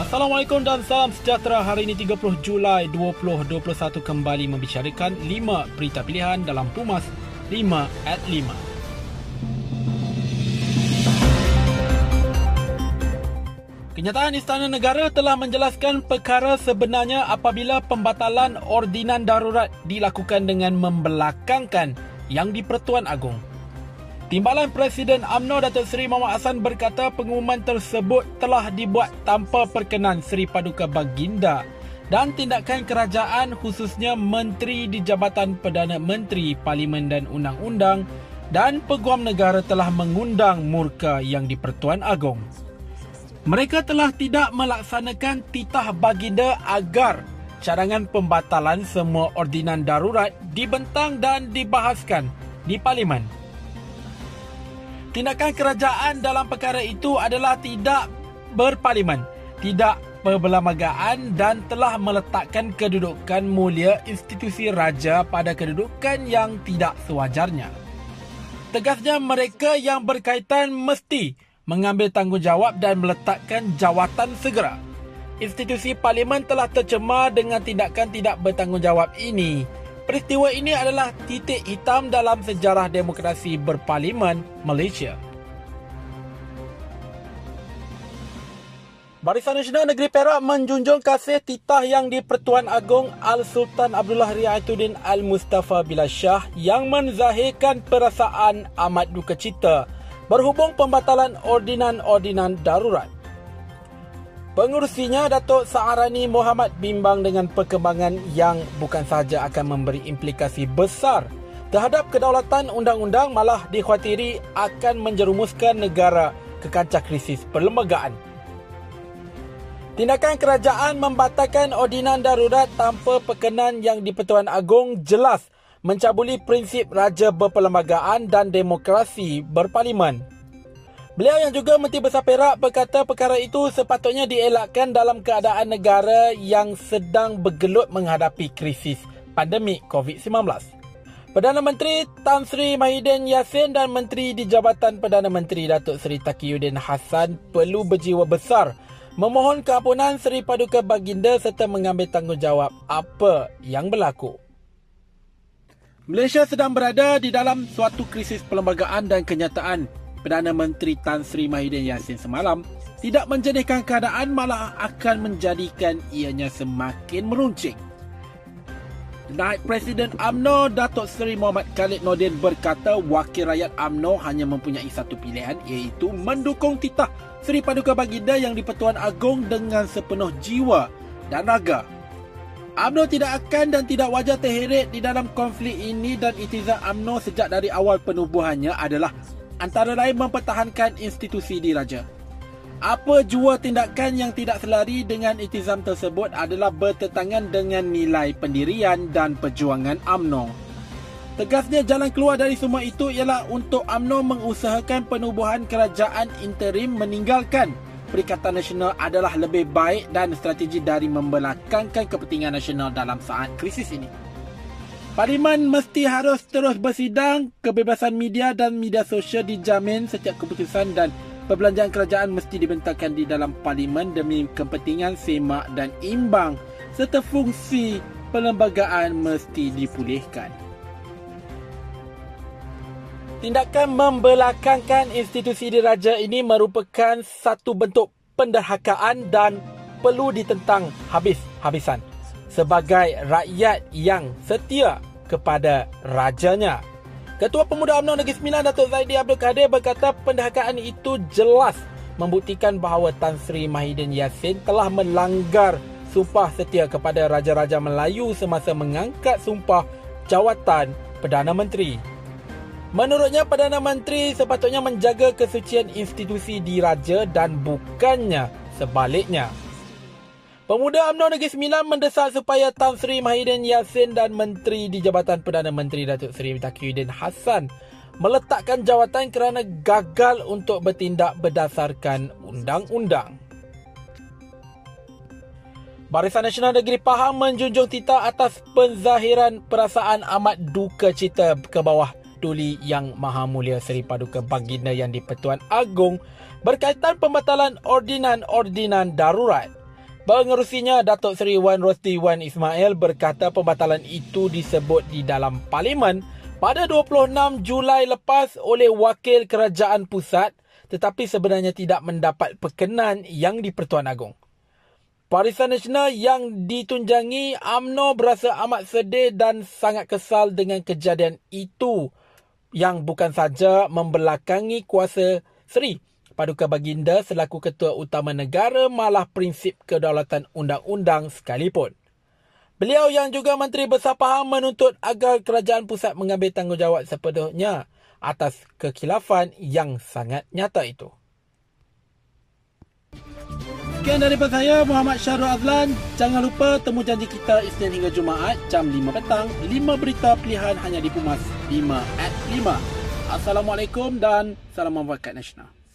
Assalamualaikum dan salam sejahtera. Hari ini 30 Julai 2021 kembali membicarakan 5 berita pilihan dalam Pumas 5 at 5. Kenyataan Istana Negara telah menjelaskan perkara sebenarnya apabila pembatalan ordinan darurat dilakukan dengan membelakangkan yang di Pertuan Agong. Timbalan Presiden AMNO Datuk Seri Muhammad Hassan berkata pengumuman tersebut telah dibuat tanpa perkenan Seri Paduka Baginda dan tindakan kerajaan khususnya Menteri di Jabatan Perdana Menteri Parlimen dan Undang-Undang dan Peguam Negara telah mengundang murka yang di Pertuan Agong. Mereka telah tidak melaksanakan titah baginda agar cadangan pembatalan semua ordinan darurat dibentang dan dibahaskan di Parlimen. Tindakan kerajaan dalam perkara itu adalah tidak berparlimen, tidak perbelambagaan dan telah meletakkan kedudukan mulia institusi raja pada kedudukan yang tidak sewajarnya. Tegasnya mereka yang berkaitan mesti mengambil tanggungjawab dan meletakkan jawatan segera. Institusi parlimen telah tercemar dengan tindakan tidak bertanggungjawab ini Peristiwa ini adalah titik hitam dalam sejarah demokrasi berparlimen Malaysia. Barisan Nasional Negeri Perak menjunjung kasih titah yang di Pertuan Agong Al-Sultan Abdullah Riayatuddin Al-Mustafa Bilal Shah yang menzahirkan perasaan amat duka cita berhubung pembatalan ordinan-ordinan darurat. Pengurusinya Datuk Sa'arani Muhammad bimbang dengan perkembangan yang bukan sahaja akan memberi implikasi besar terhadap kedaulatan undang-undang malah dikhawatiri akan menjerumuskan negara ke kancah krisis perlembagaan. Tindakan kerajaan membatalkan ordinan darurat tanpa perkenan yang di Pertuan Agong jelas mencabuli prinsip raja berperlembagaan dan demokrasi berparlimen. Beliau yang juga Menteri Besar Perak berkata perkara itu sepatutnya dielakkan dalam keadaan negara yang sedang bergelut menghadapi krisis pandemik COVID-19. Perdana Menteri Tan Sri Mahidin Yassin dan Menteri di Jabatan Perdana Menteri Datuk Seri Taqiyuddin Hassan perlu berjiwa besar memohon keampunan Seri Paduka Baginda serta mengambil tanggungjawab apa yang berlaku. Malaysia sedang berada di dalam suatu krisis perlembagaan dan kenyataan Perdana Menteri Tan Sri Mahidin Yassin semalam tidak menjadikan keadaan malah akan menjadikan ianya semakin meruncing. Naib Presiden AMNO Datuk Seri Muhammad Khalid Nordin berkata wakil rakyat AMNO hanya mempunyai satu pilihan iaitu mendukung titah Seri Paduka Baginda yang di Pertuan Agong dengan sepenuh jiwa dan raga. AMNO tidak akan dan tidak wajar terheret di dalam konflik ini dan itizan AMNO sejak dari awal penubuhannya adalah antara lain mempertahankan institusi diraja. Apa jua tindakan yang tidak selari dengan itizam tersebut adalah bertentangan dengan nilai pendirian dan perjuangan AMNO. Tegasnya jalan keluar dari semua itu ialah untuk AMNO mengusahakan penubuhan kerajaan interim meninggalkan Perikatan Nasional adalah lebih baik dan strategi dari membelakangkan kepentingan nasional dalam saat krisis ini. Parlimen mesti harus terus bersidang, kebebasan media dan media sosial dijamin setiap keputusan dan perbelanjaan kerajaan mesti dibentangkan di dalam parlimen demi kepentingan semak dan imbang serta fungsi perlembagaan mesti dipulihkan. Tindakan membelakangkan institusi diraja ini merupakan satu bentuk penderhakaan dan perlu ditentang habis-habisan sebagai rakyat yang setia kepada rajanya. Ketua Pemuda UMNO Negeri Sembilan Datuk Zaidi Abdul Kadir berkata pendahakaan itu jelas membuktikan bahawa Tan Sri Mahidin Yassin telah melanggar sumpah setia kepada Raja-Raja Melayu semasa mengangkat sumpah jawatan Perdana Menteri. Menurutnya Perdana Menteri sepatutnya menjaga kesucian institusi diraja dan bukannya sebaliknya. Pemuda UMNO Negeri Sembilan mendesak supaya Tan Sri Mahidin Yassin dan Menteri di Jabatan Perdana Menteri Datuk Seri Taqiyuddin Hassan meletakkan jawatan kerana gagal untuk bertindak berdasarkan undang-undang. Barisan Nasional Negeri Pahang menjunjung titah atas penzahiran perasaan amat duka cita ke bawah Tuli Yang Maha Mulia Seri Paduka Baginda Yang di-Pertuan Agong berkaitan pembatalan ordinan-ordinan darurat. Pengerusinya Datuk Seri Wan Rosti Wan Ismail berkata pembatalan itu disebut di dalam parlimen pada 26 Julai lepas oleh Wakil Kerajaan Pusat tetapi sebenarnya tidak mendapat perkenan yang di-Pertuan Agong. Barisan Nasional yang ditunjangi AMNO berasa amat sedih dan sangat kesal dengan kejadian itu yang bukan saja membelakangi kuasa Seri Paduka Baginda selaku Ketua Utama Negara malah prinsip kedaulatan undang-undang sekalipun. Beliau yang juga Menteri Besar Pahang menuntut agar kerajaan pusat mengambil tanggungjawab sepenuhnya atas kekhilafan yang sangat nyata itu. Sekian daripada saya Muhammad Syahrul Azlan. Jangan lupa temu janji kita Isnin hingga Jumaat jam 5 petang. 5 berita pilihan hanya di Pumas 5 at 5. Assalamualaikum dan salam masyarakat nasional.